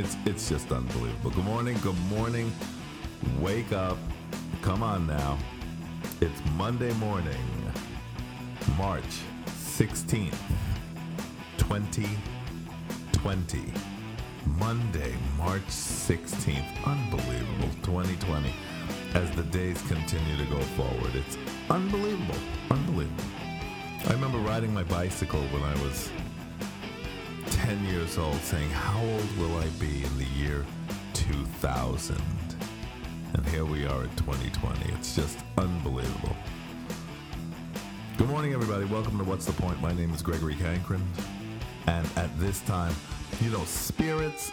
it's it's just unbelievable. Good morning, good morning. Wake up. Come on now. It's Monday morning, March 16th, 2020. Monday, March 16th. Unbelievable. 2020. As the days continue to go forward, it's unbelievable. Unbelievable. I remember riding my bicycle when I was 10 years old saying, How old will I be in the year 2000? And here we are at 2020. It's just unbelievable. Good morning, everybody. Welcome to What's the Point? My name is Gregory Cankren. And at this time, you know, spirits,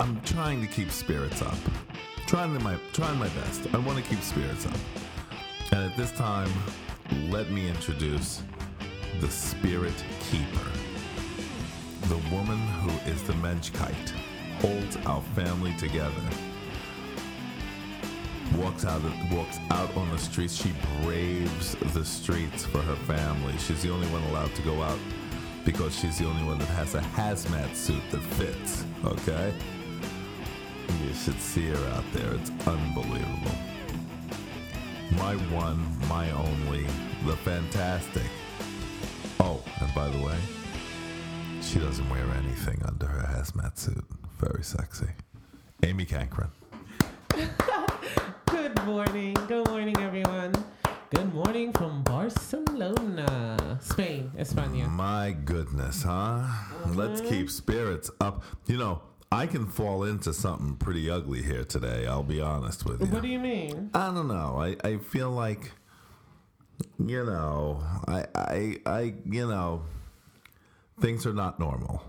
I'm trying to keep spirits up. Trying my trying my best. I want to keep spirits up. And at this time, let me introduce the spirit keeper. The woman who is the Menschkeit, holds our family together. Walks out walks out on the streets. She braves the streets for her family. She's the only one allowed to go out because she's the only one that has a hazmat suit that fits. Okay? You should see her out there. It's unbelievable. My one, my only, the fantastic. Oh, and by the way, she doesn't wear anything under her hazmat suit. Very sexy. Amy Cankren. Good morning. Good morning, everyone. Good morning from Barcelona, Spain, España. My goodness, huh? Let's uh-huh. keep spirits up. You know, I can fall into something pretty ugly here today. I'll be honest with you. What do you mean? I don't know. I, I feel like, you know, I, I, I, you know, things are not normal.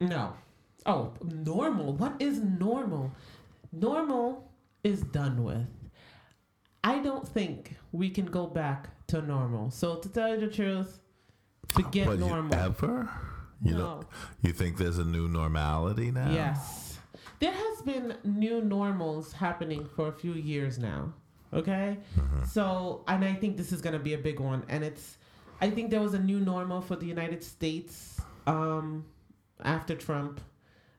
No. Oh, normal. What is normal? Normal is done with. I don't think we can go back to normal. So to tell you the truth, forget But you normal. ever? You No. know, you think there's a new normality now? Yes. There has been new normals happening for a few years now. Okay? Mm-hmm. So, and I think this is going to be a big one and it's I think there was a new normal for the United States um after Trump.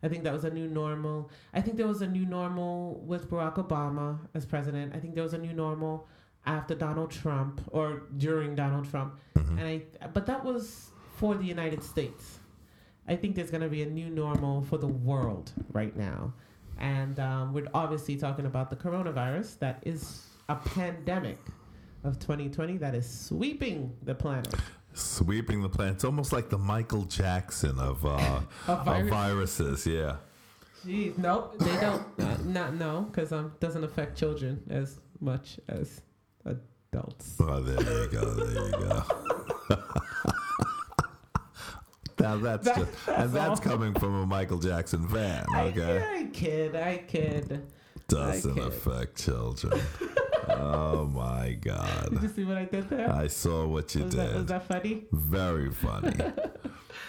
I think that was a new normal. I think there was a new normal with Barack Obama as president. I think there was a new normal after Donald Trump or during Donald Trump. And I but that was for the United States. I think there's going to be a new normal for the world right now. And um, we're obviously talking about the coronavirus that is a pandemic of 2020 that is sweeping the planet. Sweeping the planet. It's almost like the Michael Jackson of, uh, Of of viruses. Yeah. Jeez, nope, they don't. Uh, not no, because um, doesn't affect children as much as adults. Oh, there you go. There you go. now that's That- just, and that's coming from a Michael Jackson fan. Okay, I, I kid, I kid. doesn't kid. affect children. oh my god! Did you see what I did there? I saw what you was, that, was that funny? Very funny.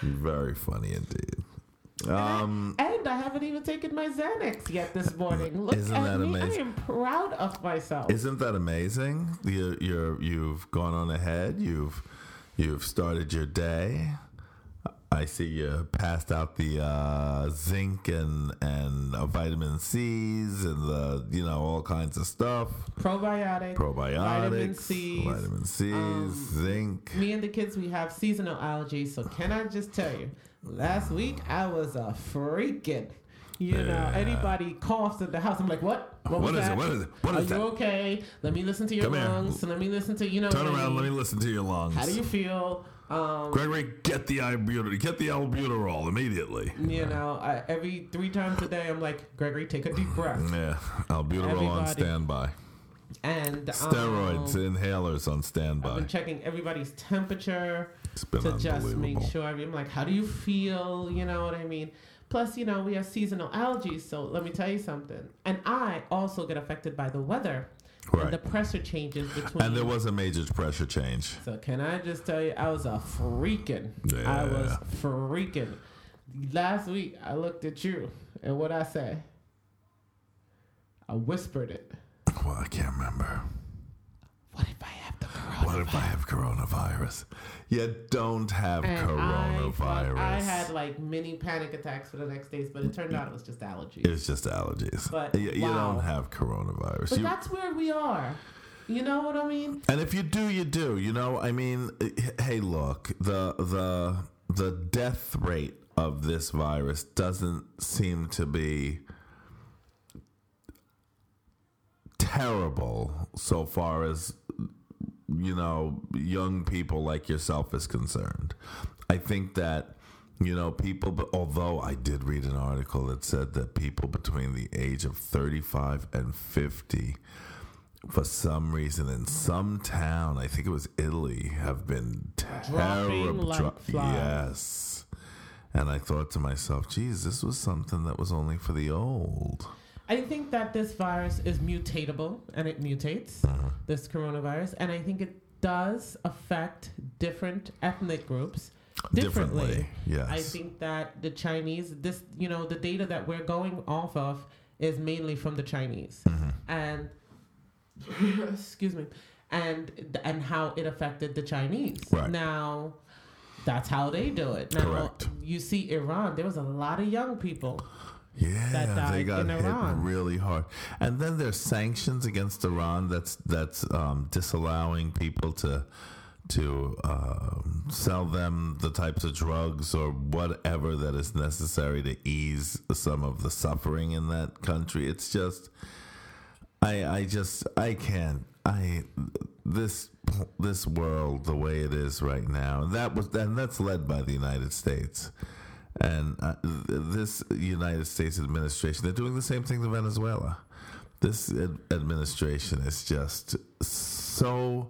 Very funny indeed. Um, And I haven't even taken my Xanax yet this morning. Look Isn't at that me. amazing? I am proud of myself. Isn't that amazing? You, you're you've gone on ahead. You've you've started your day. I see you passed out the uh, zinc and and uh, vitamin C's and the you know all kinds of stuff. Probiotic. Probiotics, Vitamin C's. vitamin C's, um, zinc. Me and the kids, we have seasonal allergies. So can I just tell you, last week I was a freaking. You know, Yeah. anybody coughs in the house, I'm like, what? What, What is it? What is it? What Are is you okay? Let me listen to your Come here. lungs. Let me listen to you know. Turn around. Let me listen to your lungs. How do you feel? Um, Gregory, get the albuterol. Get the albuterol immediately. you know, I, every three times a day, I'm like, Gregory, take a deep breath. Yeah, albuterol on standby. And Steroids, um, inhalers on standby. I've been checking everybody's temperature. To just make sure. I mean, I'm like, how do you feel? You know what I mean? Plus, you know, we have seasonal allergies. So let me tell you something. And I also get affected by the weather Right. and the pressure changes between. And there was a major pressure change. So can I just tell you, I was a freaking. I was freaking. last week I looked at you and what I say. I whispered it. Well, I can't remember. What if I have coronavirus? What if I have coronavirus? You don't have And I, coronavirus. thought- I had like mini panic attacks for the next days, but it turned out it was just allergies. it's just allergies. But, you, you wow. don't have coronavirus. but You- that's where we are. You know what I mean? And if you do, you do. You know, I mean, eh, hey, look, the the the death rate of this virus doesn't seem to be terrible so far as you know young people like yourself is concerned. I think that you know people although I did read an article that said that people between the age of 35 and 50 for some reason in some town, I think it was Italy, have been terrible. like yes. And I thought to myself, geez, this was something that was only for the old. I think that this virus is mutatable and it mutates, Uh-huh. this coronavirus, and I think it does affect different ethnic groups differently. Differently, yes. I think that the Chinese, this, you know, the data that we're going off of is mainly from the Chinese. Mm-hmm. And, excuse me, and and how it affected the Chinese. Right. Now, that's how they do it. Now, Correct. you see Iran, there was a lot of young people Yeah, they got hit Iran. really hard. And then there's sanctions against Iran that's that's um, disallowing people to to um, sell them the types of drugs or whatever that is necessary to ease some of the suffering in that country. It's just I I just I can't I this this world the way it is right now that was and that's led by the United States and uh, this United States administration they're doing the same thing to Venezuela this ad- administration is just so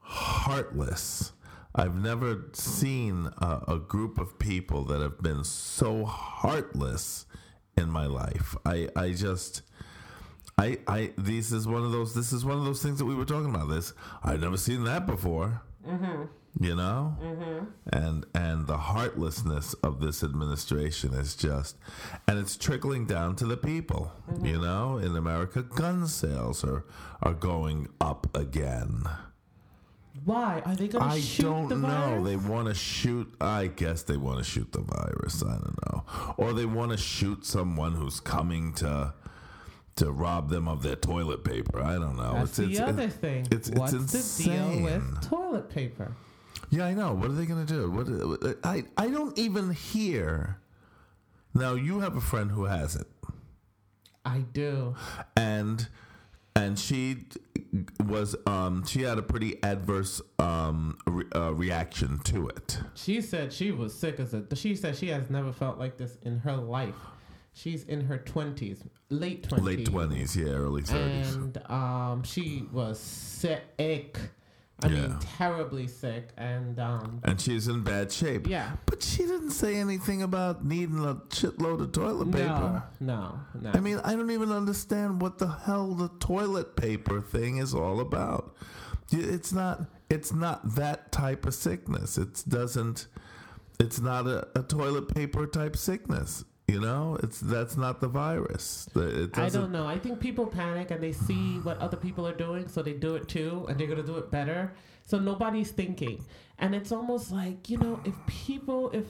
heartless I've never seen a, a group of people that have been so heartless in my life I I just I, I, this is one of those. This is one of those things that we were talking about. This I've never seen that before. Mm-hmm. You know, mm-hmm. and and the heartlessness of this administration is just, and it's trickling down to the people. You know, in America, gun sales are are going up again. Why are they going to I shoot don't the know. virus? They want to shoot. I guess they want to shoot the virus. I don't know, or they want to shoot someone who's coming to to rob them of their toilet paper. I don't know. That's the other thing. it's- it's What's the deal with toilet paper? Yeah, I know. What are they going to do? What I I don't even hear. Now you have a friend who has it, I do. and and she was um she had a pretty adverse um re- uh, reaction to it. She said she was sick as a. She said she has never felt like this in her life. She's in her twenties, late twenties, Late twenties, yeah, early thirties. and um, she was sick. I mean, terribly sick, and um, And she's in bad shape. yeah. But she didn't say anything about needing a shitload of toilet paper. No, no, no. I mean, I don't even understand what the hell the toilet paper thing is all about. It's not. It's not that type of sickness. It doesn't. It's not a, a toilet paper type sickness. You know, it's that's not the virus. It I don't know. I think people panic and they see what other people are doing, so they do it too, and they're gonna do it better. So nobody's thinking, and it's almost like you know, if people, if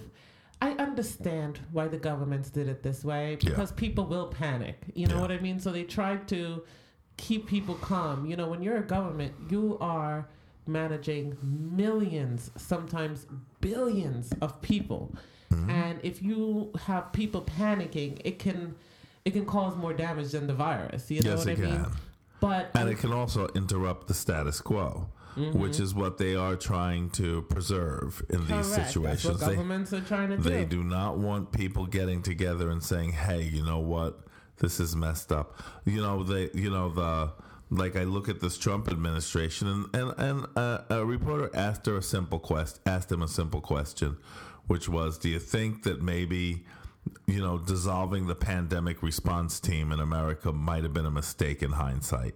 I understand why the governments did it this way Yeah. because people will panic. You know Yeah. what I mean? So they tried to keep people calm. You know, when you're a government, you are managing millions, sometimes billions of people. Mm-hmm. And if you have people panicking, it can it can cause more damage than the virus. You know Yes, what I it mean? can. But And it can also interrupt the status quo, Mm-hmm. which is what they are trying to preserve in these correct. That's situations. They- governments are trying to They do. do not want people getting together and saying, "Hey, you know what? This is messed up." You know, they, you know, the like I look at this Trump administration, and and and uh, a reporter asked her a simple quest, asked him a simple question, which was, "Do you think that maybe?" You know, dissolving the pandemic response team in America might have been a mistake in hindsight.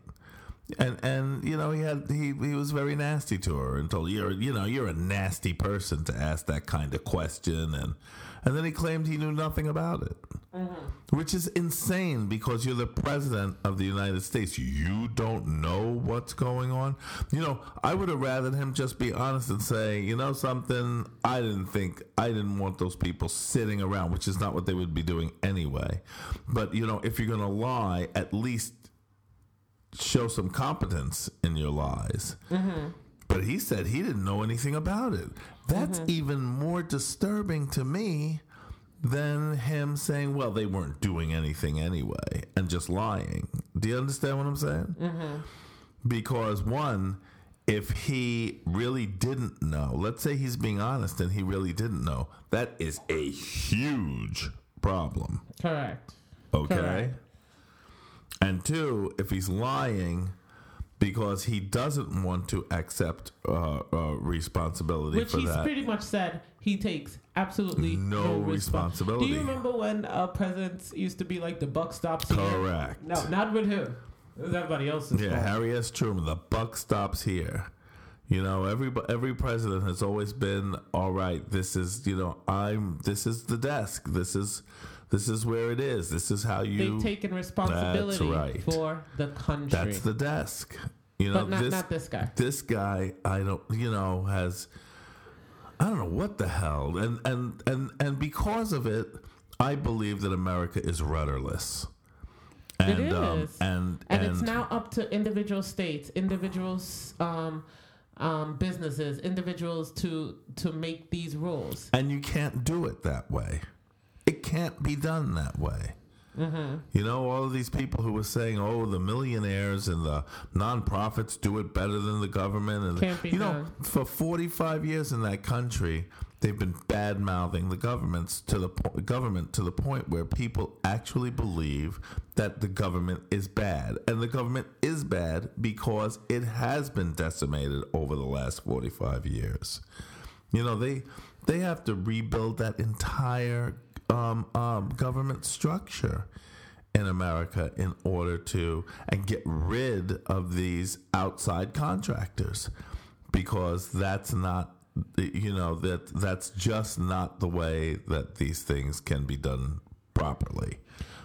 And and you know he had he he was very nasty to her and told her, you're you know you're a nasty person to ask that kind of question and and then he claimed he knew nothing about it. Mm-hmm. Which is insane because you're the president of the United States. You don't know what's going on. You know I would have rather him just be honest and say you know something? I didn't think I didn't want those people sitting around which is not what they would be doing anyway. But you know if you're gonna lie at least show some competence in your lies. Mm-hmm. But he said he didn't know anything about it. That's mm-hmm. even more disturbing to me than him saying, well, they weren't doing anything anyway and just lying. Do you understand what I'm saying? Mm-hmm. Because, one, if he really didn't know, let's say he's being honest and he really didn't know, that is a huge problem. Correct. Okay. Correct. And two, if he's lying because he doesn't want to accept uh, uh, responsibility Which for he's that. pretty much said he takes absolutely No no, respons- responsibility. Do you remember when uh, presidents used to be like the buck stops here? Correct. No, not with him. It was everybody else's yeah, fault. Harry S. Truman. The buck stops here. You know, every every president has always been all right. This is you know, I'm. This is the desk. This is this is where it is. This is how you. They've taken responsibility right. for the country. That's the desk. You know, but not, this not this guy. this guy I don't you know has I don't know what the hell and and and and because of it I believe that America is rudderless. And It um, is. and and, it's now up to individual states, individuals, um, um, businesses, individuals to to make these rules. and you can't do it that way. It can't be done that way. Mm-hmm. You know, all of these people who were saying, "Oh, the millionaires and the nonprofits do it better than the government," and Can't be you know, done. for forty-five years in that country, they've been bad mouthing the governments to the po- government to the point where people actually believe that the government is bad, and the government is bad because it has been decimated over the last forty-five years. You know, they they have to rebuild that entire um, um, government structure in America in order to and get rid of these outside contractors because that's not you know that that's just not the way that these things can be done properly.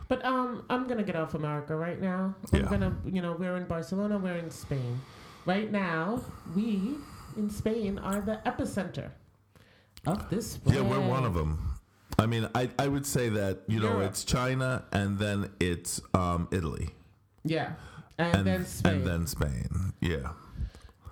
But um, I'm gonna get off America right now. I'm Yeah. gonna, you know, we're in Barcelona, we're in Spain. Right now, we in Spain are the epicenter of this. Yeah, we're one of them. I mean, I, I would say that you know Europe. it's China and then it's um, Italy Yeah, and, and then Spain, and then Spain. Yeah.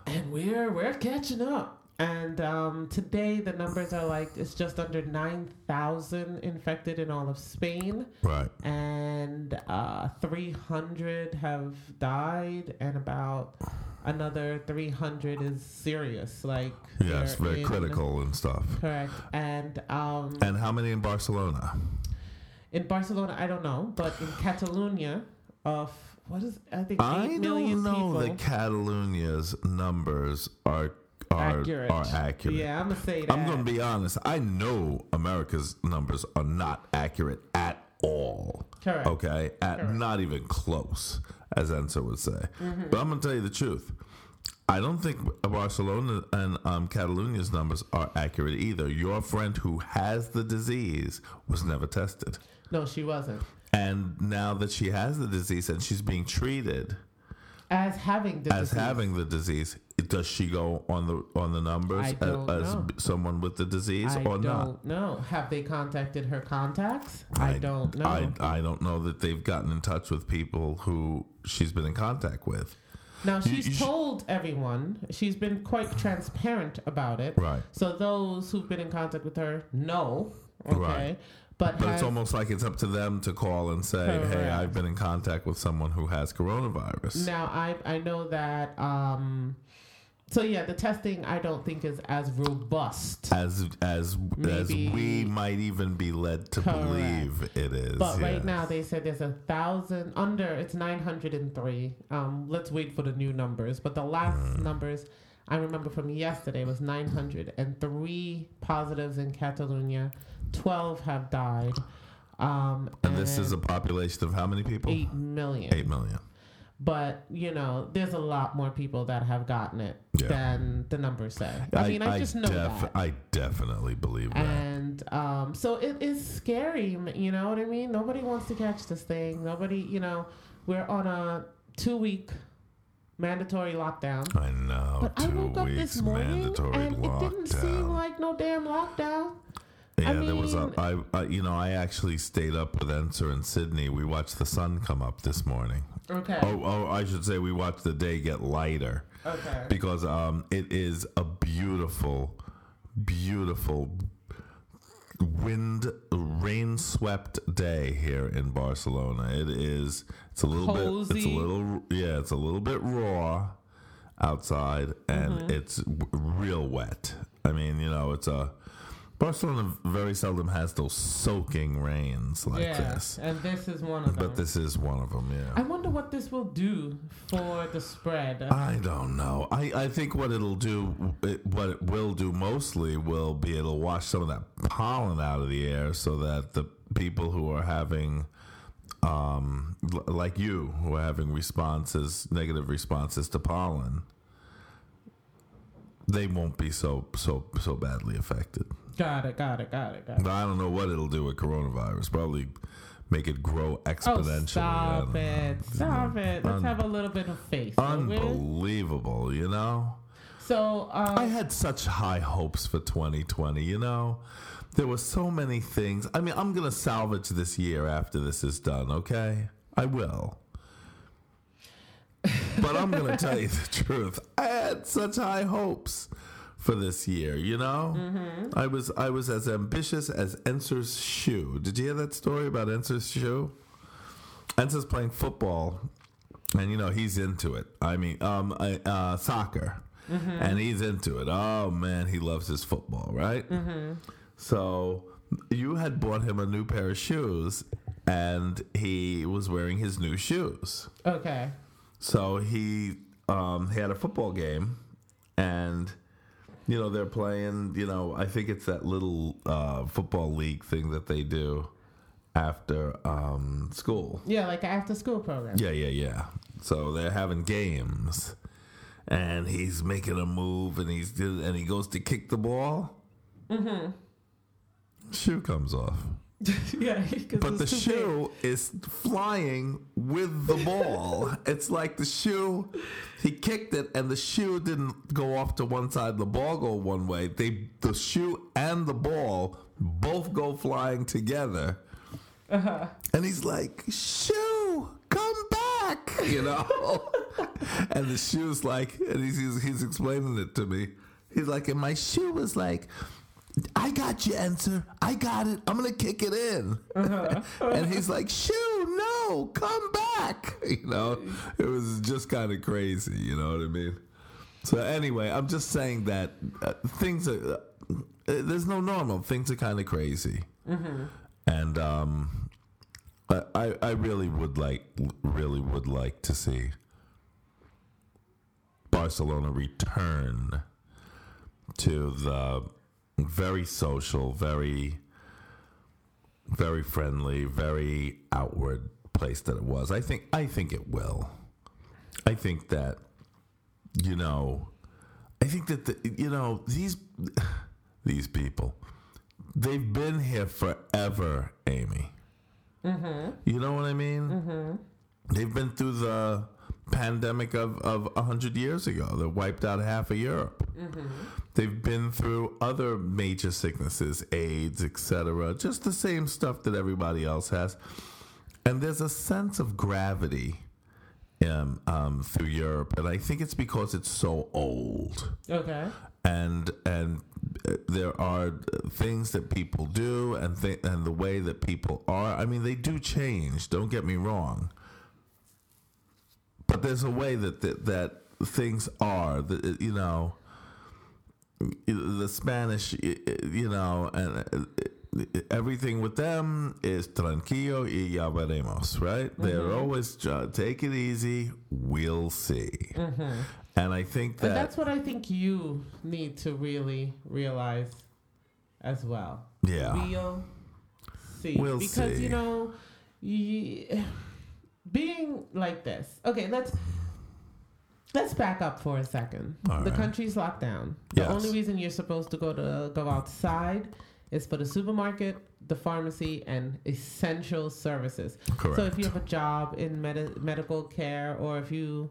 and we're we're catching up. And um, today the numbers are like it's just under nine thousand infected in all of Spain. Right. and uh, 300 have died, and about another 300 is serious. Like, Yes, they're very in- critical and stuff. Correct. And um, And how many in Barcelona? in Barcelona, I don't know, but in Catalonia, of what is I think eight I million don't know people. that Catalonia's numbers are are accurate. are accurate. Yeah, I'm gonna say that. I'm going to be honest. I know America's numbers are not accurate at all. Correct. Okay, at Correct. Mm-hmm. not even close, as Enzo would say. But I'm going to tell you the truth. I don't think Barcelona and um, Catalonia's numbers are accurate either. Your friend who has the disease was never tested. No, she wasn't. And now that she has the disease and she's being treated As having the as disease. having the disease, does she go on the on the numbers I a- don't as, someone with the disease I or don't not? know. Have they contacted her contacts? I, don't know. I, I don't know that they've gotten in touch with people who she's been in contact with. Now You- she's you sh- told everyone. She's been quite transparent about it. Right. So those who've been in contact with her know. Okay. Right. But, But has, it's almost like it's up to them to call and say, "Hey, I've been in contact with someone who has coronavirus." now I I know that. Um, so yeah, the testing I don't think is as robust. As as as we might even be led to Correct. believe it is. But yeah. right now they said there's a thousand under. It's nine hundred and three. Um, let's wait for the new numbers. But the last Mm. numbers I remember from yesterday was nine hundred and three positives in Catalonia. Twelve have died. Um, and this is a population of how many people? eight million. Eight million. But you know, there's a lot more people that have gotten it Yeah. than the numbers say. I, mean, I, just know def- that. I definitely believe that. And um, so it is scary, you know what I mean? Nobody wants to catch this thing. Nobody, you know, we're on a two week mandatory lockdown. I know. But I two woke up weeks this morning and lockdown. it didn't seem like no damn lockdown. Yeah, I there was a. mean- I, I, you know, I actually stayed up with Enser in Sydney. We watched the sun come up this morning. Okay. Oh, oh, I should say we watched the day get lighter Okay. because um, it is a beautiful, beautiful wind, rain swept day here in Barcelona. It is. It's a little bit. It's a little. Yeah, it's a little bit raw outside, and Mm-hmm. it's w- real wet. I mean, you know, it's a. Barcelona very seldom has those soaking rains like yeah. this, And this is one of them. but this is one of them. Yeah. I wonder what this will do for the spread. I don't know. I, I think what it'll do, it, what it will do mostly will be it'll wash some of that pollen out of the air so that the people who are having, um, l- like you, who are having responses, negative responses to pollen, they won't be so so so badly affected. Got it, got it, got it, got it. But I don't know what it'll do with coronavirus. Probably make it grow Oh, exponentially. I stop it. know. Stop it. Let's Un- have a little bit of faith. Unbelievable, you know. So, um, I had such high hopes for 2020, you know? There were so many things. I mean, I'm going to salvage this year after this is done, okay? I will. But I'm going to tell you the truth. I had such high hopes for this year, you know? I was I was as ambitious as Enser's shoe. Did you hear that story about Enser's shoe? Enser's playing football and you know he's into it. I mean, um, uh, uh, soccer, and he's into it. Oh man, he loves his football, right? So you had bought him a new pair of shoes, and he was wearing his new shoes. okay. So he um, he had a football game, and you know they're playing. You know, I think it's that little uh, football league thing that they do after um, school. Yeah, like an after school program. Yeah, yeah, yeah. So they're having games, and he's making a move, and he's and he goes to kick the ball. Mm-hmm. Shoe comes off, yeah, but the too big. shoe is flying with the ball. it's like the shoe. He kicked it, and the shoe didn't go off to one side. The ball go one way. They the shoe and the ball both go flying together. Uh-huh. And he's like, "Shoe, come back!" You know. and the shoe's like, and he's, he's he's explaining it to me. He's like, and my shoe was like, "I got your answer. I got it. I'm gonna kick it in." and he's like, "Shoe, no, come back!" You know, it was just kind of crazy. You know what I mean? So anyway, I'm just saying that uh, things are. Uh, there's no normal. Things are kind of crazy and um, I I really would like really would like to see Barcelona return to the very social, very very friendly, very outward place that it was. I think I think it will. I think that you know, I think that the, you know these these people they've been here forever, Amy. Mm-hmm. You know what I mean? Mm-hmm. They've been through the pandemic of of a hundred years ago that wiped out half of Europe. They've been through other major sicknesses, AIDS, etc. Just the same stuff that everybody else has. And there's a sense of gravity um, um, through Europe, and I think it's because it's so old Okay. and and uh, there are things that people do and th- and the way that people are i mean they do change don't get me wrong but there's a way that that, that things are that uh, you know the spanish you know and uh, everything with them is tranquilo y ya veremos right they're always uh, take it easy we'll see and i think that And that's what I think you need to really realize as well. Yeah. We'll see. We'll because, see. you know, you, being like this. Okay, let's let's back up for a second. All the right. country's locked down. The Yes. only reason you're supposed to go to go outside is for the supermarket, the pharmacy, and essential services. Correct. So if you have a job in medi- medical care, or if you,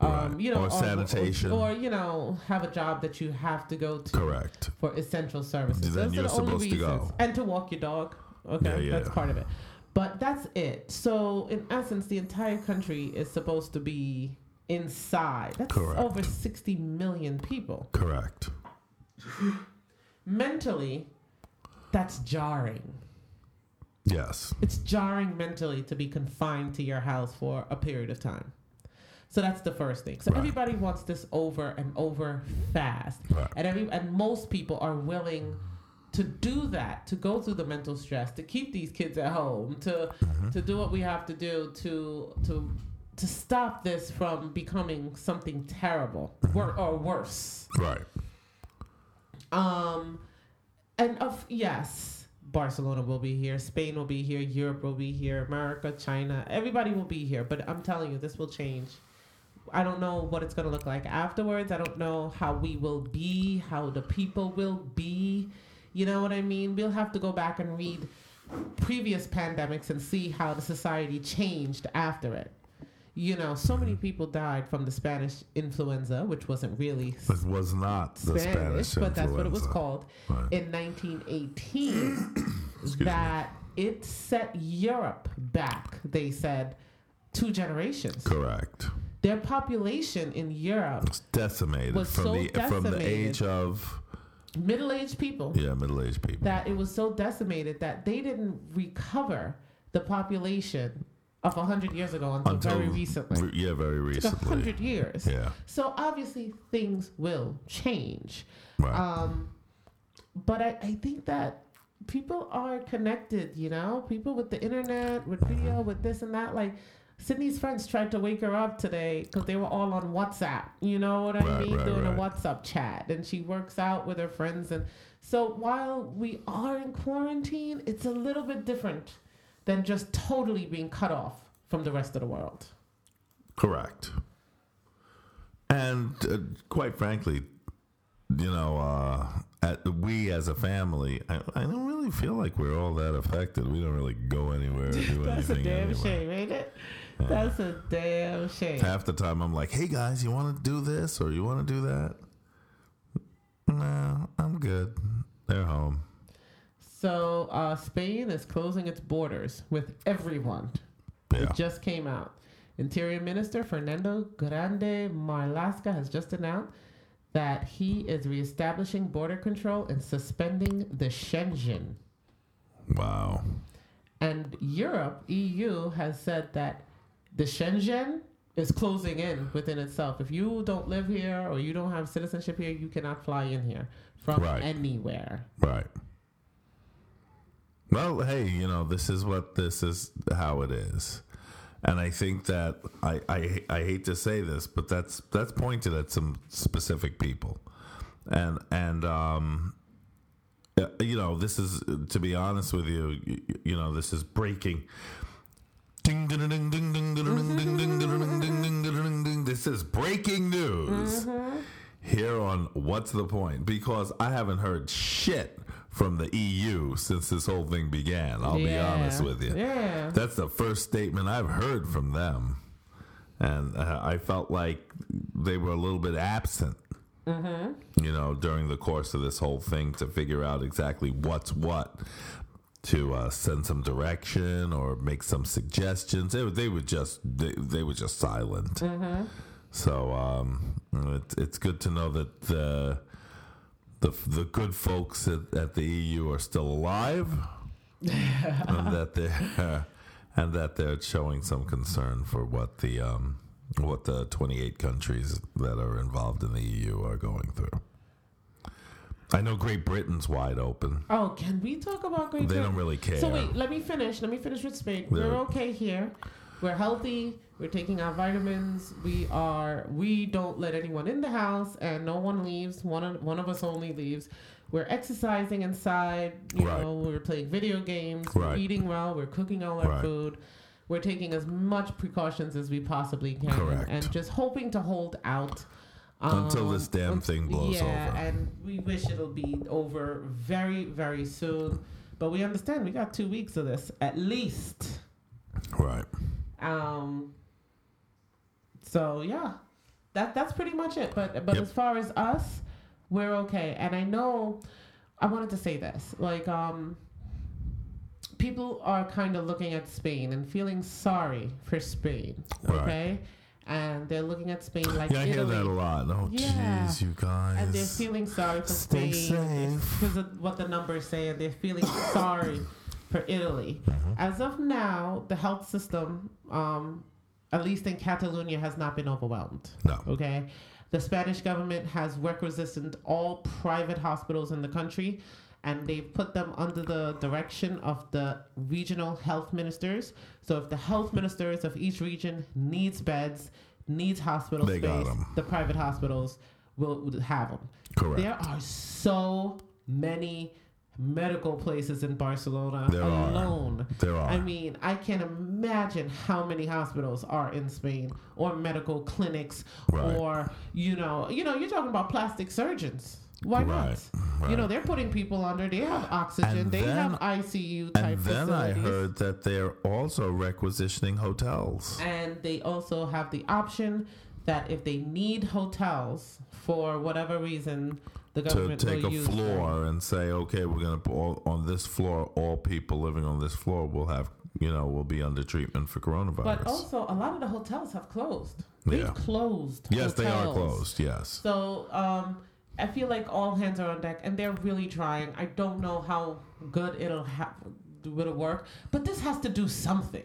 um, Right. you know, Or sanitation. or, you know, have a job that you have to go to Correct. for essential services. Then Those you're are the only supposed to go. And to walk your dog. Okay, Yeah, yeah. that's part of it. But that's it. So in essence, the entire country is supposed to be inside. That's Correct. over 60 million people. Correct. Mentally, that's jarring. Yes. It's jarring mentally to be confined to your house for a period of time. So that's the first thing. So Right. everybody wants this over and over fast. Right. And every and most people are willing to do that, to go through the mental stress, to keep these kids at home, to Mm-hmm. to do what we have to do to to to stop this from becoming something terrible Mm-hmm. wor- or worse. Right. Um, and of yes, Barcelona will be here, Spain will be here, Europe will be here, America, China, everybody will be here. But I'm telling you, this will change. I don't know what it's going to look like afterwards. I don't know how we will be, how the people will be. You know what I mean? We'll have to go back and read previous pandemics and see how the society changed after it. You know, so many people died from the Spanish influenza, which wasn't really It was not the Spanish, Spanish, but that's what it was called Right. in 1918. Excuse me. that it set Europe back. They said two generations. Correct. Their population in Europe, It's decimated Was from so the from the age of middle-aged people, yeah middle aged people. that it was so decimated that they didn't recover the population of 100 years ago until, very recently. re- yeah, very recently. 100 years. Yeah. So obviously things will change. Right. Um, but I, I think that people are connected, you know, people with the internet, with video, with this and that. Like Sydney's friends tried to wake her up today because they were all on WhatsApp. You know what I Right, mean? right, Doing a. WhatsApp chat, and she works out with her friends. And so while we are in quarantine, it's a little bit different than just totally being cut off from the rest of the world. Correct. And uh, quite frankly, you know, uh, at, we as a family, I, I don't really feel like we're all that affected. We don't really go anywhere or do That's a damn anyway. shame, ain't it? That's a damn shame. Half the time, I'm like, "Hey guys, you want to do this or you want to do that?" No, I'm good. They're home. So uh, Spain is closing its borders with everyone. Yeah. It just came out. Interior Minister Fernando Grande Marlaska has just announced that he is reestablishing border control and suspending the Schengen. Wow. And Europe, EU, has said that the Schengen is closing in within itself. If you don't live here or you don't have citizenship here, you cannot fly in here from Right. anywhere. Right. Well, hey, you know, this is what this is how it is. And I think that I, I I hate to say this, but that's that's pointed at some specific people. And and um uh, you know, this is to be honest with you, you, you know, this is breaking This is breaking news here on What's the Point? Because I haven't heard shit from the EU since this whole thing began. I'll be honest with you. Yeah. That's the first statement I've heard from them. And uh, I felt like they were a little bit absent, you know, during the course of this whole thing to figure out exactly what's what, to uh, send some direction or make some suggestions. They, were- they were just they, they were just silent. So um, it's it's good to know that the the the good folks at, at the EU are still alive, and that they're and that they're showing some concern for what the um, what the 28 countries that are involved in the EU are going through. I know Great Britain's wide open. Oh, can we talk about Great Britain? They don't really care. So wait, let me finish. Let me finish with Spain. They're- We're okay here. We're healthy. We're taking our vitamins. We are. We don't let anyone in the house, and no one leaves. One of one of us only leaves. We're exercising inside. You Right. know, we're playing video games. We're eating well. We're cooking all our Right. food. we're taking as much precautions as we possibly can, Correct. and just hoping to hold out. Until this damn thing blows yeah, over. and we wish it'll be over very, very soon. But we understand we got two weeks of this at least. Right. Um. So yeah, that that's pretty much it. But but Yep. as far as us, we're okay. And I know, I wanted to say this. Like um, people are kind of looking at Spain and feeling sorry for Spain. Right. Okay, and they're looking at Spain like Yeah, I hear that a lot. Oh, Yeah. jeez, you guys. And they're feeling sorry for Stay Spain because of what the numbers say, and they're feeling sorry for Italy. Mm-hmm. As of now, the health system, um, at least in Catalonia, has not been overwhelmed. no. Okay, the Spanish government has requisitioned all private hospitals in the country, and they've put them under the direction of the regional health ministers. So if the health ministers of each region needs beds, needs hospital They space, the private hospitals will, will have them. Correct. There are so many medical places in Barcelona There are. alone. There are. I mean, I can't imagine how many hospitals are in Spain or medical clinics Right. or you know, you know, you're talking about plastic surgeons. Why Right, not? right. You know, they're putting people under. They have oxygen. And they then- have ICU type and then I heard that they're also requisitioning hotels. and they also have the option that if they need hotels for whatever reason, the to government take will a use them. floor and say, okay, we're gonna put all, on this floor, all people living on this floor will have, you know, will be under treatment for coronavirus. But also, a lot of the hotels have closed. They've Yeah. closed. yes, they are closed. Yes, So um, I feel like all hands are on deck, and they're really trying. I don't know how good it'll ha- will it work, but this has to do something.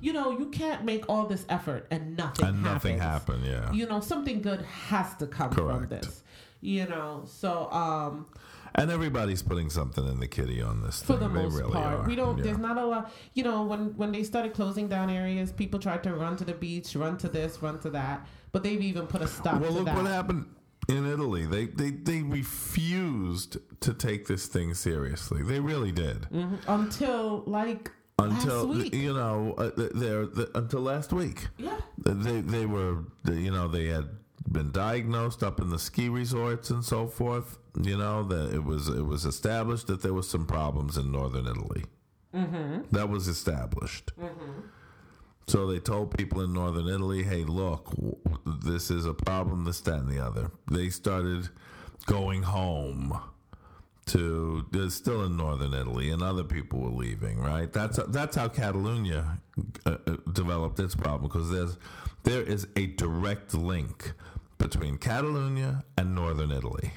You know, you can't make all this effort and nothing Mm-hmm. and nothing happens. happened. Yeah, You know, something good has to come from Correct. this. You know, so um, and everybody's putting something in the kitty on this for thing. the they most really part. are. We don't. Yeah. There's not a lot. You know, when when they started closing down areas, people tried to run to the beach, run to this, run to that. But they've even put a stop Well, to look that. what happened in Italy. They they they refused to take this thing seriously. They really did. Mhm. Until like Until last week. you know, uh, they're, the until last week. yeah. They they were you know they had been diagnosed up in the ski resorts and so forth. You know that it was it was established that there was some problems in northern Italy. Mm-hmm. That was established. So they told people in northern Italy, "Hey, look, this is a problem. This, that, and the other." They started going home to still in northern Italy, and other people were leaving. Right? That's that's how Catalonia uh, uh, developed its problem because there's there is a direct link between Catalonia and northern Italy.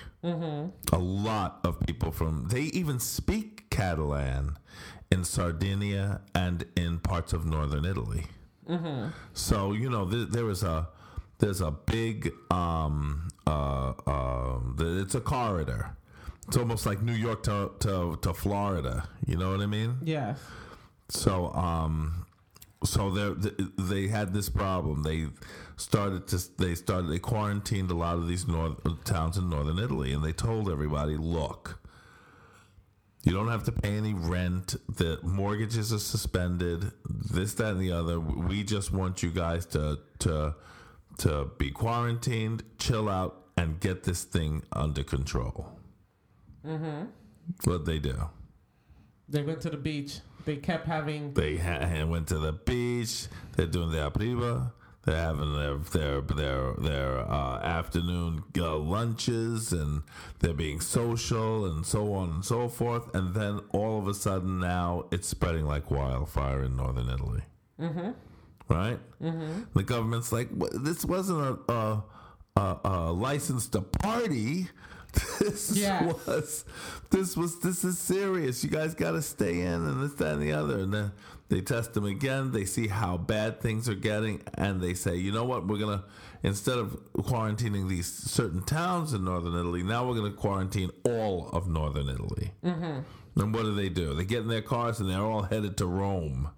A lot of people from they even speak Catalan in Sardinia and in parts of northern Italy. So you know there, there is a there's a big um uh uh it's a corridor. It's almost like New York to to, to Florida. You know what I mean? Yes. So um so they they had this problem. They started to they started they quarantined a lot of these north towns in northern Italy, and they told everybody, look. You don't have to pay any rent. The mortgages are suspended. This, that, and the other. We just want you guys to to to be quarantined, chill out, and get this thing under control. Mm-hmm. What they do? They went to the beach. They kept having They ha- went to the beach. They're doing their apriba. They're having their their their their uh, afternoon uh, lunches, and they're being social, and so on and so forth. And then all of a sudden, now it's spreading like wildfire in northern Italy. Mm-hmm. Right? Mm-hmm. The government's like, this wasn't a, a, a, a license to party. This Yes. was this was this is serious. You guys got to stay in and this that and the other. And then they test them again. They see how bad things are getting, and they say, you know what? We're gonna instead of quarantining these certain towns in northern Italy, now we're gonna quarantine all of northern Italy. Mm-hmm. And what do they do? They get in their cars and they're all headed to Rome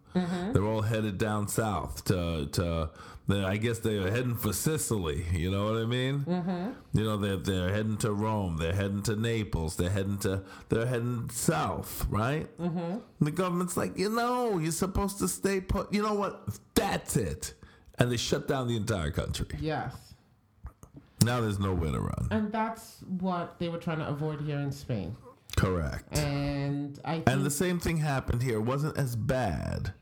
They're all headed down south to to. They- I guess they're heading for Sicily. You know what I mean? Mm-hmm. You know they're they're heading to Rome. They're heading to Naples. They're heading to they're heading south, right? Mm-hmm. The government's like, you know, you're supposed to stay put. You know what? That's it. And they shut down the entire country. Yes. Now there's nowhere to run. And that's what they were trying to avoid here in Spain. Correct. And I think And the same thing happened here. It wasn't as bad,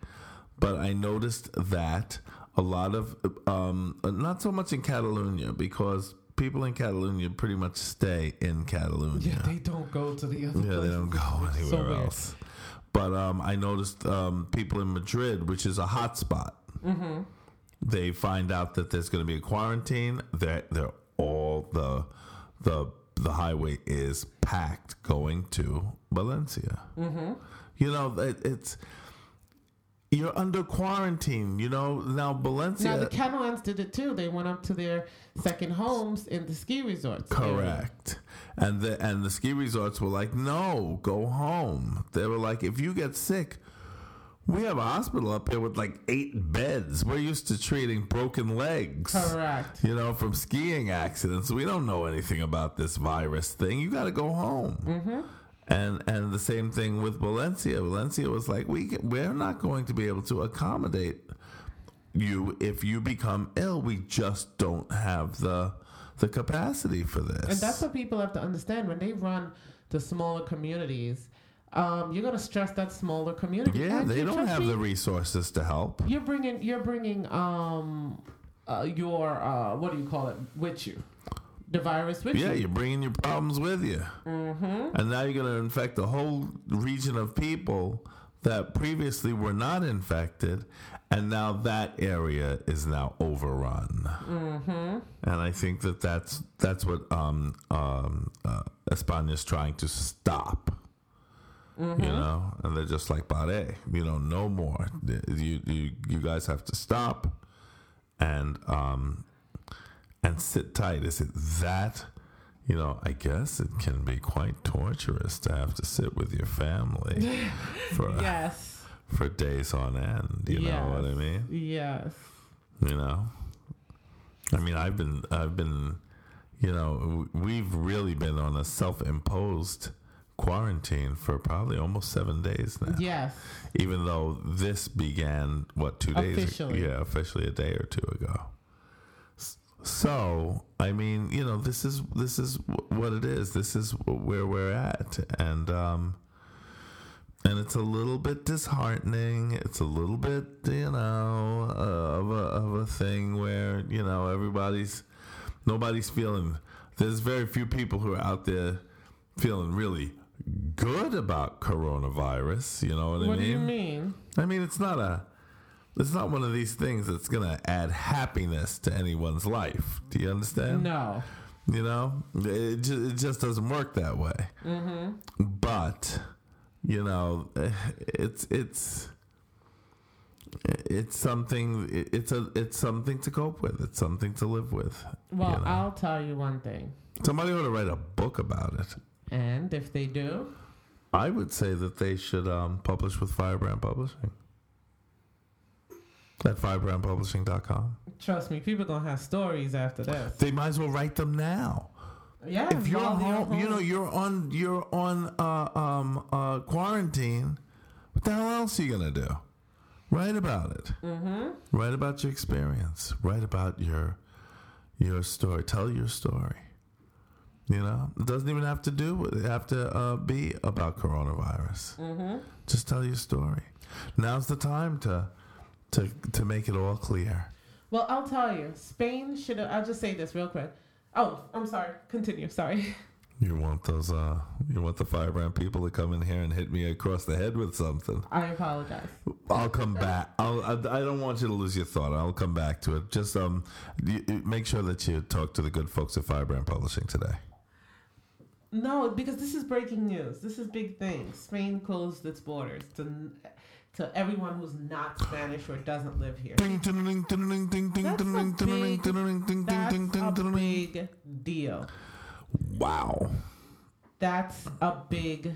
but I noticed that a lot of, um, not so much in Catalonia, because people in Catalonia pretty much stay in Catalonia. yeah, they don't go to the other Yeah, they don't go anywhere So else. But um, I noticed um, people in Madrid, which is a hot spot, Mm-hmm. they find out that there's going to be a quarantine. They're, they're all the the the highway is packed going to Valencia. Mm-hmm. You know, it, it's you're under quarantine. You know now Valencia. Now the Catalans did it too. They went up to their second homes in the ski resorts. Correct. And the and the ski resorts were like, no, go home. They were like, if you get sick, we have a hospital up here with like eight beds. We're used to treating broken legs. Correct. You know, from skiing accidents. We don't know anything about this virus thing. You got to go home. Mm-hmm. And and the same thing with Valencia. Valencia was like, we can, we're not going to be able to accommodate you if you become ill. We just don't have the the capacity for this. And that's what people have to understand when they run the smaller communities. Um, you're gonna stress that smaller community. yeah, And they don't have me, the resources to help. You're bringing. You're bringing. Um, uh, your uh, what do you call it with you? The virus with Yeah, you. you're bringing your problems with you, Mm-hmm. and now you're going to infect a whole region of people that previously were not infected, and now that area is now overrun. Mm-hmm. And I think that that's that's what um, um, uh, Espana's trying to stop. Mm-hmm. You know, and they're just like, "Pare, you know, no more. You you you guys have to stop, and um, and sit tight." Is it that? You know, I guess it can be quite torturous to have to sit with your family for Yes. for days on end. You know what I mean? Yes. you know i mean i've been i've been you know we've really been on a self-imposed quarantine for probably almost seven days now Yes. even though this began what two days Officially. yeah officially a day or two ago so i mean you know this is this is what it is this is where we're at and um and it's a little bit disheartening. It's a little bit, you know, uh, of a of a thing where you know everybody's nobody's feeling. There's very few people who are out there feeling really good about coronavirus. You know what, What I do you mean? mean? I mean, it's not a. It's not one of these things that's gonna add happiness to anyone's life. Do you understand? No. You know, it, ju- it just doesn't work that way. Mm-hmm. But you know, it's it's it's something. It's a it's something to cope with. It's something to live with. Well, you know? I'll tell you one thing. Somebody ought to write a book about it. And if they do, I would say that they should um, publish with Firebrand Publishing. At firebrandpublishing.com. trust me, people gonna have stories after this. They might as well write them now. Yeah. if you're they're home, you know you're on you're on uh, um, uh, quarantine. What the hell else are you gonna do? Write about it. Mm-hmm. Write about your experience. Write about your your story. Tell your story. You know, it doesn't even have to do with have to uh, be about coronavirus. Mm-hmm. Just tell your story. Now's the time to to to make it all clear. Well, I'll tell you, Spain should have. I'll just say this real quick. Oh, I'm sorry. Continue. Sorry. You want those? Uh, you want the firebrand people to come in here and hit me across the head with something? I apologize. I'll come back. I'll, I, I don't want you to lose your thought. I'll come back to it. Just um, you, you- make sure that you talk to the good folks at Firebrand Publishing today. No, because this is breaking news. This is big thing. Spain closed its borders to to everyone who's not Spanish or doesn't live here. That's a big- That's a big deal. Wow. That's a big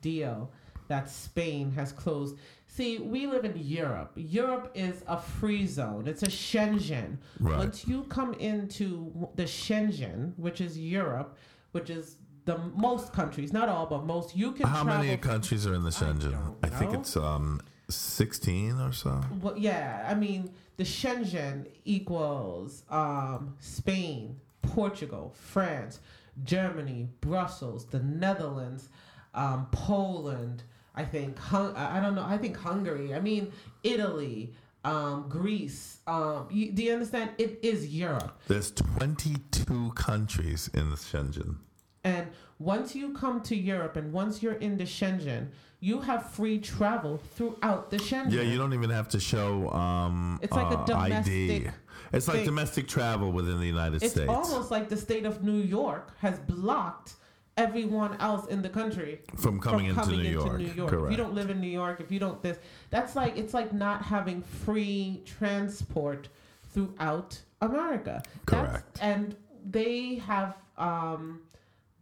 deal. that Spain has closed. See, we live in Europe. Europe is a free zone. It's a Schengen. Right. Once you come into the Schengen, which is Europe, which is the most countries, not all, but most, you can How travel. many countries are in the Schengen? don't I, think it's um 16 or so. Well, yeah, I mean, the Schengen equals um, Spain, Portugal, France, Germany, Brussels, the Netherlands, um, Poland. I think Hung- I I don't know. I think Hungary. I mean, Italy, um, Greece. Um, you, do you understand? It is Europe. There's 22 countries in the Schengen. And once you come to Europe and once you're in the Schengen, you have free travel throughout the Schengen. Yeah, you don't even have to show um It's like a uh, ID. domestic It's like thing. domestic travel within the United It's States. It's almost like the state of New York has blocked everyone else in the country from coming, into, coming New, into York. New York. Correct. If you don't live in New York, if you don't this, that's like it's like not having free transport throughout America. That's- Correct. and they have um,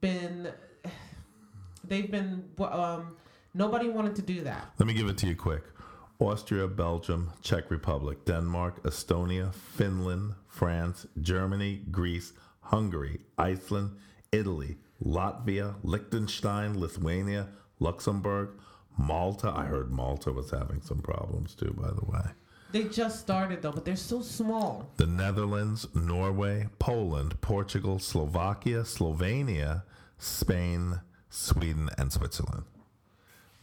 been they've been um, nobody wanted to do that. Let me give it to you quick. Austria, Belgium, Czech Republic, Denmark, Estonia, Finland, France, Germany, Greece, Hungary, Iceland, Italy, Latvia, Liechtenstein, Lithuania, Luxembourg, Malta. I heard Malta was having some problems too, by the way. They just started though, but they're so small. The Netherlands, Norway, Poland, Portugal, Slovakia, Slovenia, Spain, Sweden, and Switzerland.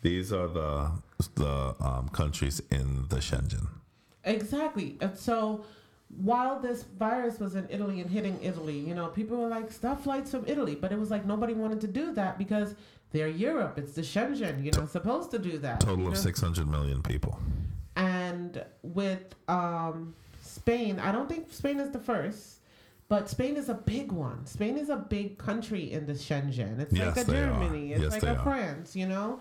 These are the the um, countries in the Schengen. Exactly. And so while this virus was in Italy and hitting Italy, you know, people were like, stop flights from Italy. But it was like nobody wanted to do that because they're Europe. It's the Schengen. You're not supposed to do that. Total of know? 600 million people. And with um, Spain, I don't think Spain is the first. But Spain is a big one. Spain is a big country in the Schengen. It's Yes, like a they are. Germany. It's Yes, like a are. France, you know?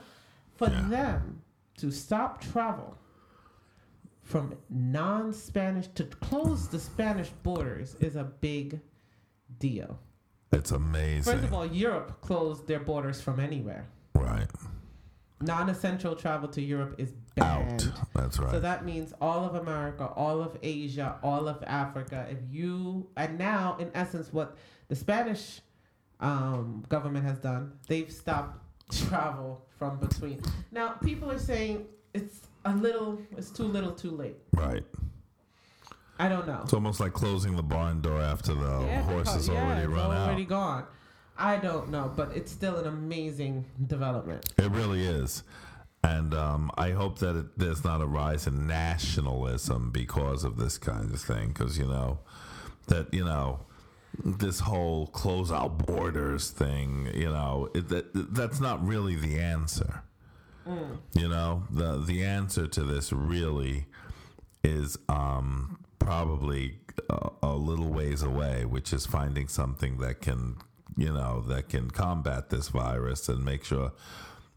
For Yeah. them to stop travel from non Spanish to close the Spanish borders is a big deal. It's amazing. First of all, Europe closed their borders from anywhere. right. Non essential travel to Europe is banned. Out. That's right. So that means all of America, all of Asia, all of Africa. If you and now, in essence, what the Spanish um, government has done, they've stopped travel from between. Now, people are saying it's a little, it's too little, too late. right. I don't know. It's almost like closing the barn door after the Yeah, horse has yeah, already run already out. gone. I don't know, but it's still an amazing development. It really is. And um, I hope that it, there's not a rise in nationalism because of this kind of thing. Because, you know, that, you know, this whole close out borders thing, you know, it, that, that's not really the answer. You know, the, the answer to this really is um, probably a, a little ways away, which is finding something that can, you know, that can combat this virus and make sure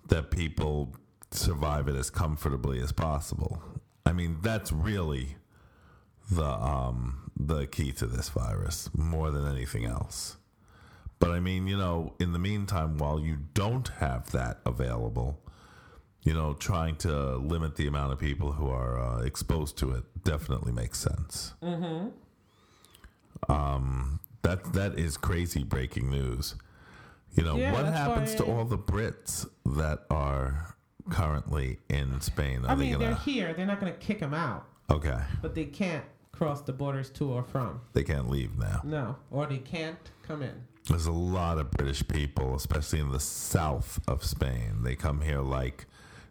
that people survive it as comfortably as possible. I mean, that's really the um, the key to this virus more than anything else. But I mean, you know, in the meantime, while you don't have that available, you know, trying to limit the amount of people who are uh, exposed to it definitely makes sense. Mm-hmm. Um, that that is crazy breaking news. You know, Yeah, what happens to all the Brits that are currently in Spain? Are I they mean, gonna? they're here. They're not going to kick them out, Okay, but they can't cross the borders to or from. they can't leave now. No, or they can't come in. There's a lot of British people, especially in the south of Spain. They come here like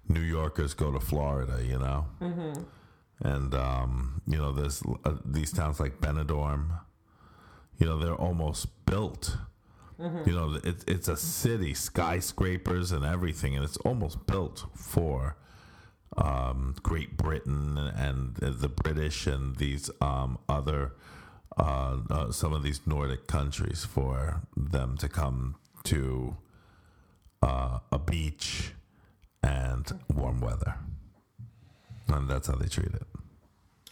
New Yorkers go to Florida, you know. Mm-hmm. And um, you know, there's uh, these towns like Benidorm. You know, they're almost built. You know, it's it's a city, skyscrapers and everything, and it's almost built for um, Great Britain and the British and these um, other uh, uh, some of these Nordic countries for them to come to uh, a beach and warm weather, and that's how they treat it.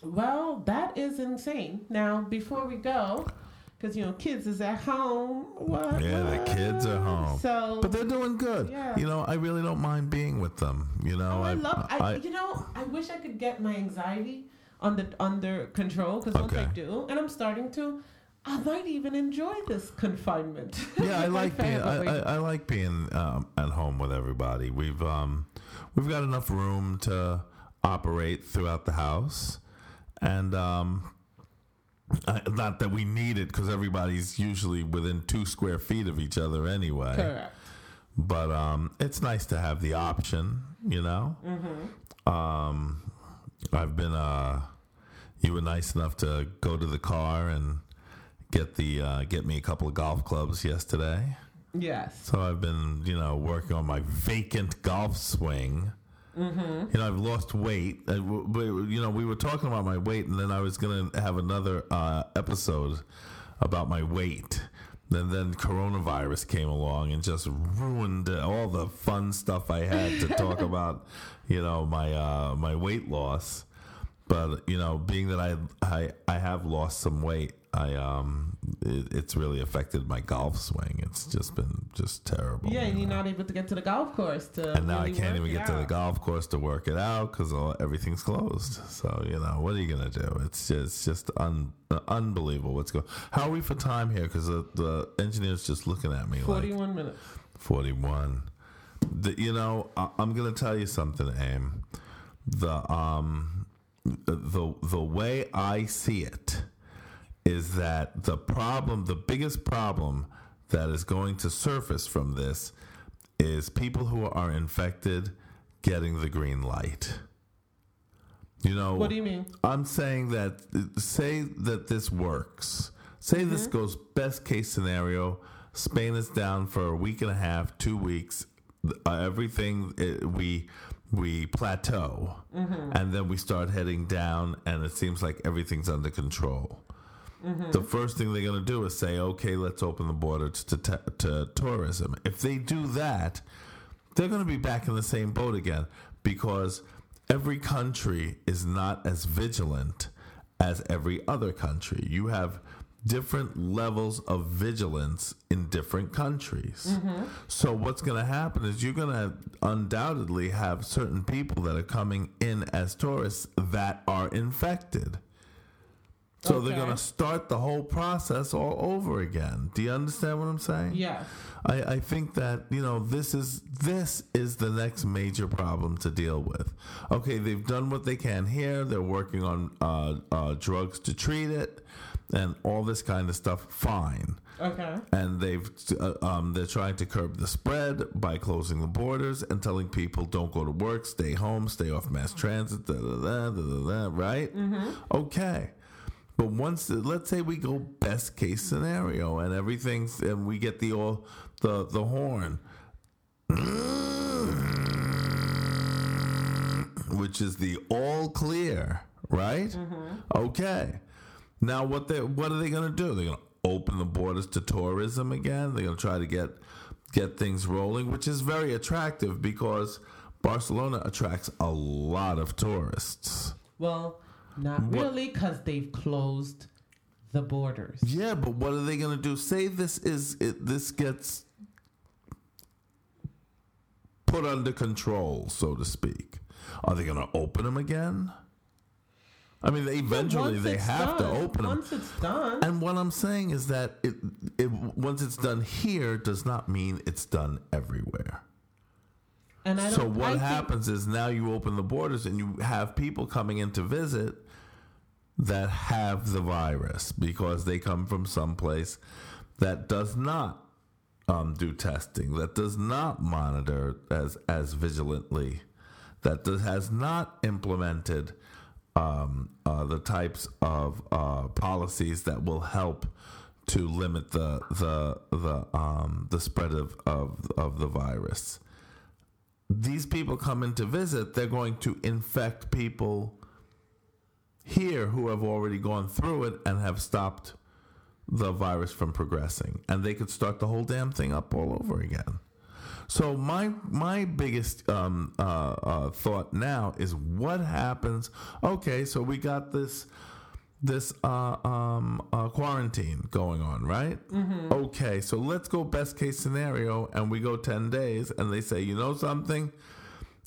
Well, that is insane. Now, before we go, because you know, kids is at home. What? Yeah, the kids are home. So, But they're doing good. Yeah. You know, I really don't mind being with them. You know, Oh, I, love. I, you know, I wish I could get my anxiety under under control because once I Okay. do, and I'm starting to, I might even enjoy this confinement. yeah, I like being I. I, I like being um, at home with everybody. We've um we've got enough room to operate throughout the house, and um. I, not that we need it because everybody's usually within two square feet of each other anyway. Correct. But um, it's nice to have the option, you know. Mm-hmm. Um, I've been uh, you were nice enough to go to the car and get the uh, get me a couple of golf clubs yesterday. Yes. So I've been, you know, working on my vacant golf swing. Mm-hmm. You know, I've lost weight. Uh, w- w- you know, we were talking about my weight, and then I was going to have another uh, episode about my weight. And then coronavirus came along and just ruined all the fun stuff I had to talk about. You know, my uh, my weight loss. But you know, being that I I I have lost some weight, I um, it, it's really affected my golf swing. It's just been just terrible. Yeah, and you you're not able to get to the golf course to. and now I can't even get to the golf course to work it out because everything's closed. So you know what are you gonna do? It's just it's just un, uh, unbelievable what's going. How are we for time here? Because the, the engineer's just looking at me like Forty-one minutes. forty-one. The, you know I, I'm gonna tell you something, Aim. The um the the way I see it is that the problem, the biggest problem that is going to surface from this is people who are infected getting the green light. You know, What do you mean? I'm saying that say that this works. Say this goes best case scenario. Spain is down for a week and a half, two weeks. Uh, everything uh we we plateau, and then we start heading down, and it seems like everything's under control. Mm-hmm. The first thing they're going to do is say, "Okay, let's open the border to, to, to tourism." If they do that, they're going to be back in the same boat again because every country is not as vigilant as every other country. You have different levels of vigilance in different countries. Mm-hmm. So what's going to happen is you're going to undoubtedly have certain people that are coming in as tourists that are infected. So they're going to start the whole process all over again. Do you understand what I'm saying? Yeah. I, I think that you know this is this is the next major problem to deal with. Okay, they've done what they can here. They're working on uh, uh, drugs to treat it, and all this kind of stuff. Fine, Okay. and they've uh, um, they're trying to curb the spread by closing the borders and telling people don't go to work, stay home, stay off mass transit. Da, da, da, da, da, da, right? Okay. But once, let's say we go best case scenario and everything's, and we get the all, the the horn, which is the all clear, right? Mm-hmm. Okay. Now what they what are they going to do? They're going to open the borders to tourism again. They're going to try to get get things rolling, which is very attractive because Barcelona attracts a lot of tourists. Well, not What- really, because they've closed the borders. Yeah, but what are they going to do? Say this is it, this gets put under control, so to speak. Are they going to open them again? I mean, they, eventually they have done, to open them. Once it's done. And what I'm saying is that it, it once it's done here does not mean it's done everywhere. And I don't, So I what think- happens is now you open the borders and you have people coming in to visit that have the virus because they come from someplace that does not um, do testing, that does not monitor as as vigilantly, that does, has not implemented um, uh, the types of uh, policies that will help to limit the the the um, the spread of, of of the virus. These people come in to visit, they're going to infect people here who have already gone through it and have stopped the virus from progressing. And they could start the whole damn thing up all over again. So my my biggest um, uh, uh, thought now is what happens. Okay, so we got this this uh, um, uh, quarantine going on, right? Mm-hmm. Okay, so let's go best case scenario, and we go ten days, and they say, you know something,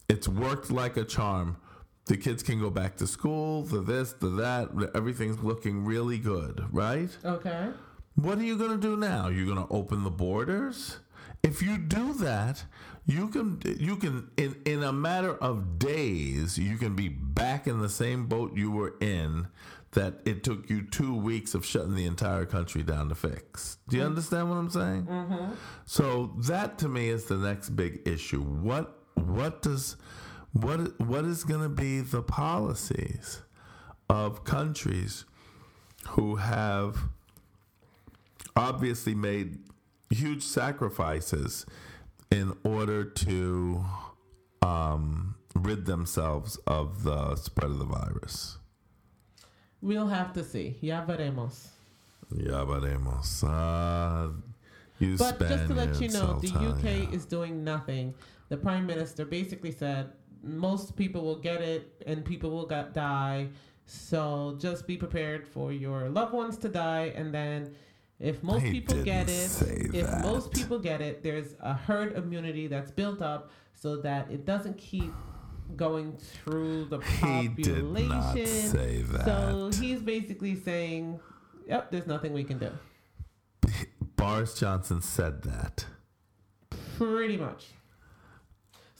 it's worked like a charm. The kids can go back to school, the this, the that, everything's looking really good, right? Okay. What are you going to do now? You're going to open the borders? If you do that, you can you can in in a matter of days you can be back in the same boat you were in that it took you two weeks of shutting the entire country down to fix. Do you understand what I'm saying? Mm-hmm. So that to me is the next big issue. What what does what what is going to be the policies of countries who have obviously made huge sacrifices in order to um, rid themselves of the spread of the virus. We'll have to see. Ya veremos. Ya veremos. Uh, you But just to let you know, the UK is doing nothing. The prime minister basically said most people will get it and people will get, die. So just be prepared for your loved ones to die, and then if most He people get it, if that. most people get it, there's a herd immunity that's built up so that it doesn't keep going through the population. He did not say that. So he's basically saying, "Yep, there's nothing we can do." Boris Johnson said that. Pretty much.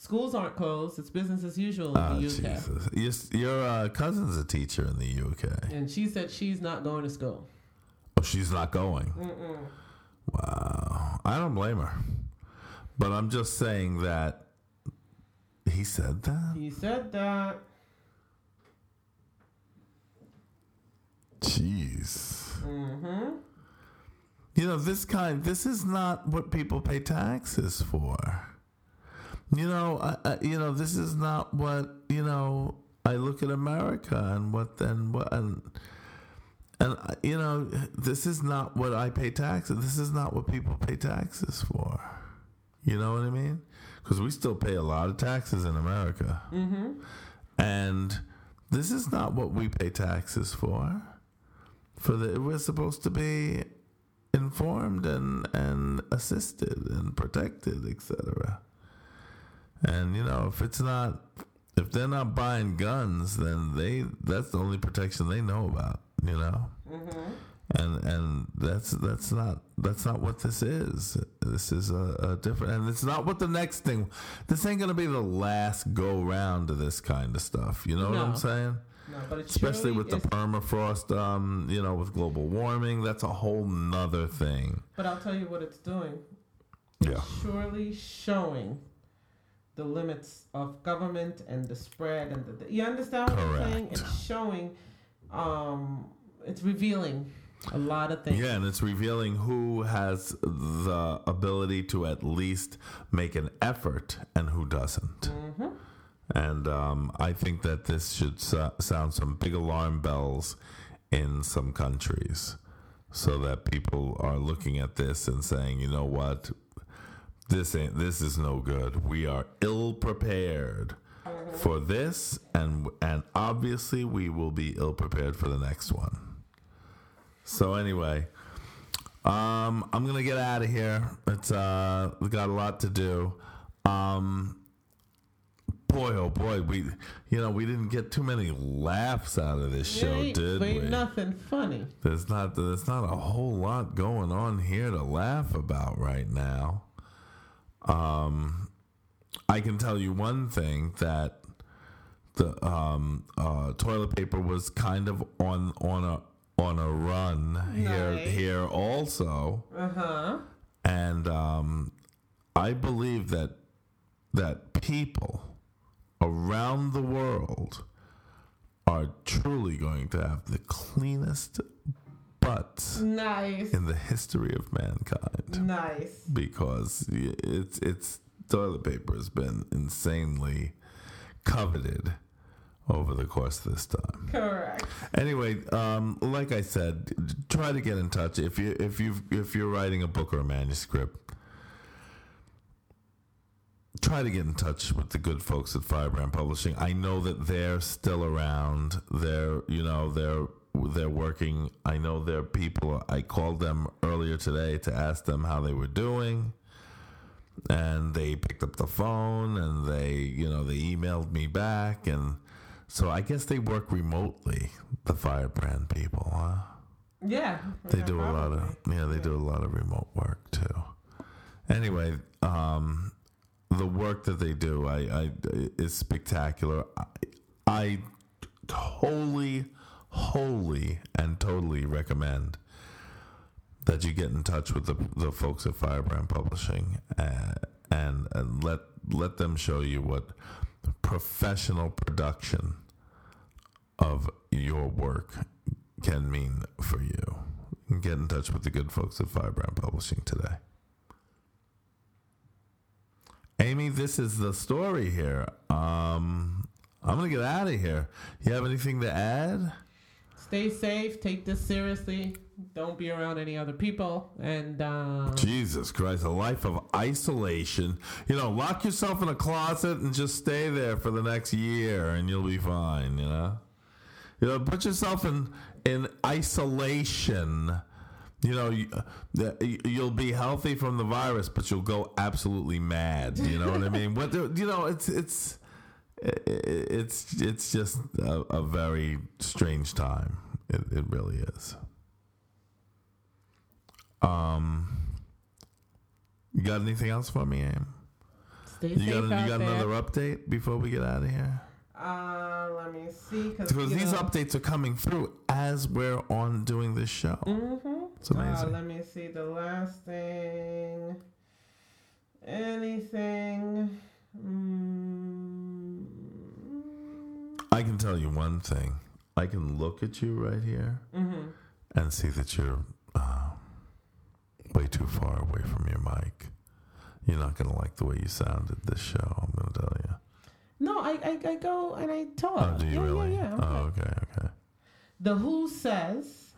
Schools aren't closed. It's business as usual in Oh, the UK. Jesus. Your, your uh, cousin's a teacher in the UK. And she said she's not going to school. Oh, she's not going. Mm-mm. Wow. I don't blame her. But I'm just saying that he said that? He said that. Jeez. Mm-hmm. You know, this kind, this is not what people pay taxes for. You know, I, I, you know, this is not what, you know, I look at America and what then what and and uh, you know, this is not what I pay taxes. This is not what people pay taxes for. You know what I mean? Because we still pay a lot of taxes in America, Mm-hmm. and this is not what we pay taxes for. For the we're supposed to be informed and and assisted and protected, etc. And you know, if it's not, if they're not buying guns, then they that's the only protection they know about. You know, Mm-hmm. and and that's that's not that's not what this is. This is a, a different, and it's not what the next thing. This ain't gonna be the last go round of this kind of stuff. You know what I'm saying? No, but Especially with the is- permafrost, um, you know, with global warming, that's a whole nother thing. But I'll tell you what it's doing. Yeah. Surely showing the limits of government and the spread and the, you understand what I'm saying? It's showing, um, it's revealing a lot of things. Yeah, and it's revealing who has the ability to at least make an effort and who doesn't. Mm-hmm. And um, I think that this should so- sound some big alarm bells in some countries so that people are looking at this and saying, you know what? This ain't this is no good. We are ill prepared for this and and obviously we will be ill prepared for the next one. So anyway, um, I'm gonna get out of here. It's uh, we got a lot to do. Um, boy, oh boy, we you know we didn't get too many laughs out of this show, ain't, did ain't we? nothing funny. There's not there's not a whole lot going on here to laugh about right now. Um, I can tell you one thing that the um, uh, toilet paper was kind of on on a on a run here here also, Uh huh. and um, I believe that that people around the world are truly going to have the cleanest butts Nice. in the history of mankind Nice. because it's it's toilet paper has been insanely coveted over the course of this time. Correct. Anyway, um, like I said, try to get in touch if you if you if you're writing a book or a manuscript. Try to get in touch with the good folks at Firebrand Publishing. I know that they're still around. They're you know they're they're working. I know there are people. I called them earlier today to ask them how they were doing, and they picked up the phone and they, you know, they emailed me back, and so I guess they work remotely. The firebrand people, huh? Yeah. They yeah, do a lot of yeah, they do a lot of remote work too. Anyway, um, the work that they do, I, I is spectacular. I, I wholly, wholly, and totally recommend that you get in touch with the, the folks at Firebrand Publishing uh, and, and let let them show you what professional production of your work can mean for you. Get in touch with the good folks at Firebrand Publishing today. Amy, this is the story here. Um, I'm gonna get out of here. You have anything to add? Stay safe. Take this seriously. Don't be around any other people. And uh, Jesus Christ, a life of isolation. You know, lock yourself in a closet and just stay there for the next year and you'll be fine, you know? You know, put yourself in in isolation. You know, you, you'll be healthy from the virus, but you'll go absolutely mad. You know what I mean? What you know, it's it's it's it's just a, a very strange time. It, it really is. Um, you got anything else for me, Aim? stay You safe got out you got there. another update before we get out of here? Uh, let me see. Because these know- updates are coming through as we're on doing this show. Mhm. It's amazing. Uh, let me see the last thing. Anything? Mm, I can tell you one thing. I can look at you right here mm-hmm. and see that you're uh, way too far away from your mic. You're not going to like the way you sounded this show, I'm going to tell you. No, I, I I go and I talk. Oh, do you yeah, really? Yeah, yeah. Oh, okay. okay, okay. The WHO says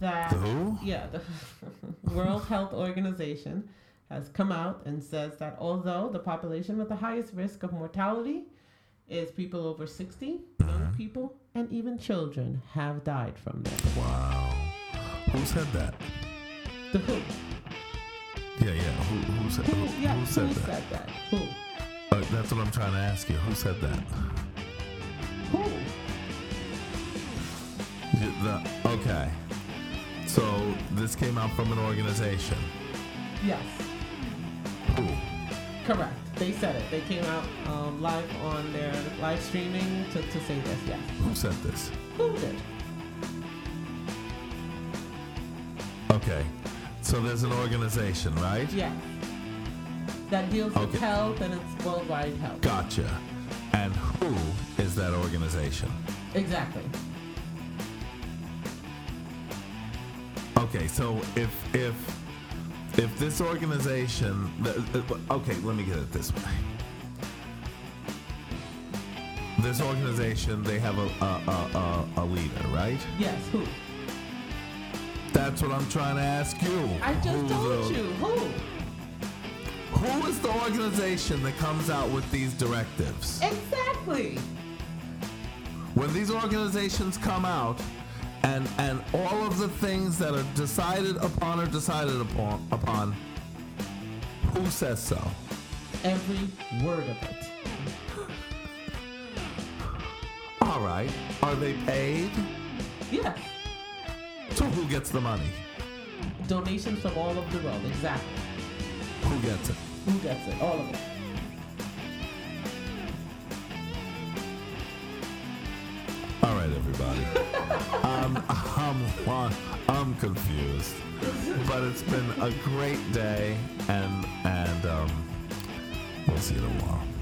that The who? yeah, the World Health Organization has come out and says that although the population with the highest risk of mortality is people over 60, young Mhm. people and even children have died from them. Wow. Who said that? The WHO. Yeah, yeah. Who, who, said, Who, who, yeah, who said that? said that? Who? Uh, that's what I'm trying to ask you. Who said that? Who? The- okay. So this came out from an organization. Yes, Who? correct. They said it. They came out um, live on their live streaming to, to say this. Yes. Who said this? Who did? Okay. So there's an organization, right? Yes. That deals with health and it's worldwide health. Gotcha. And who is that organization? Exactly. Okay, so if if if this organization, okay, let me get it this way. This organization, they have a a, a, a, a leader, right? Yes. Who? That's what I'm trying to ask you. I just Who's told the- you. Who? Who is the organization that comes out with these directives? Exactly. When these organizations come out and and all of the things that are decided upon are decided upon upon who says so? Every word of it. All right. Are they paid? Yes. So who gets the money? Donations from all over the world. Exactly. Who gets it? Who gets it? All of it. Right, everybody. um, I'm, I'm confused, but it's been a great day, and and um, we'll see you tomorrow.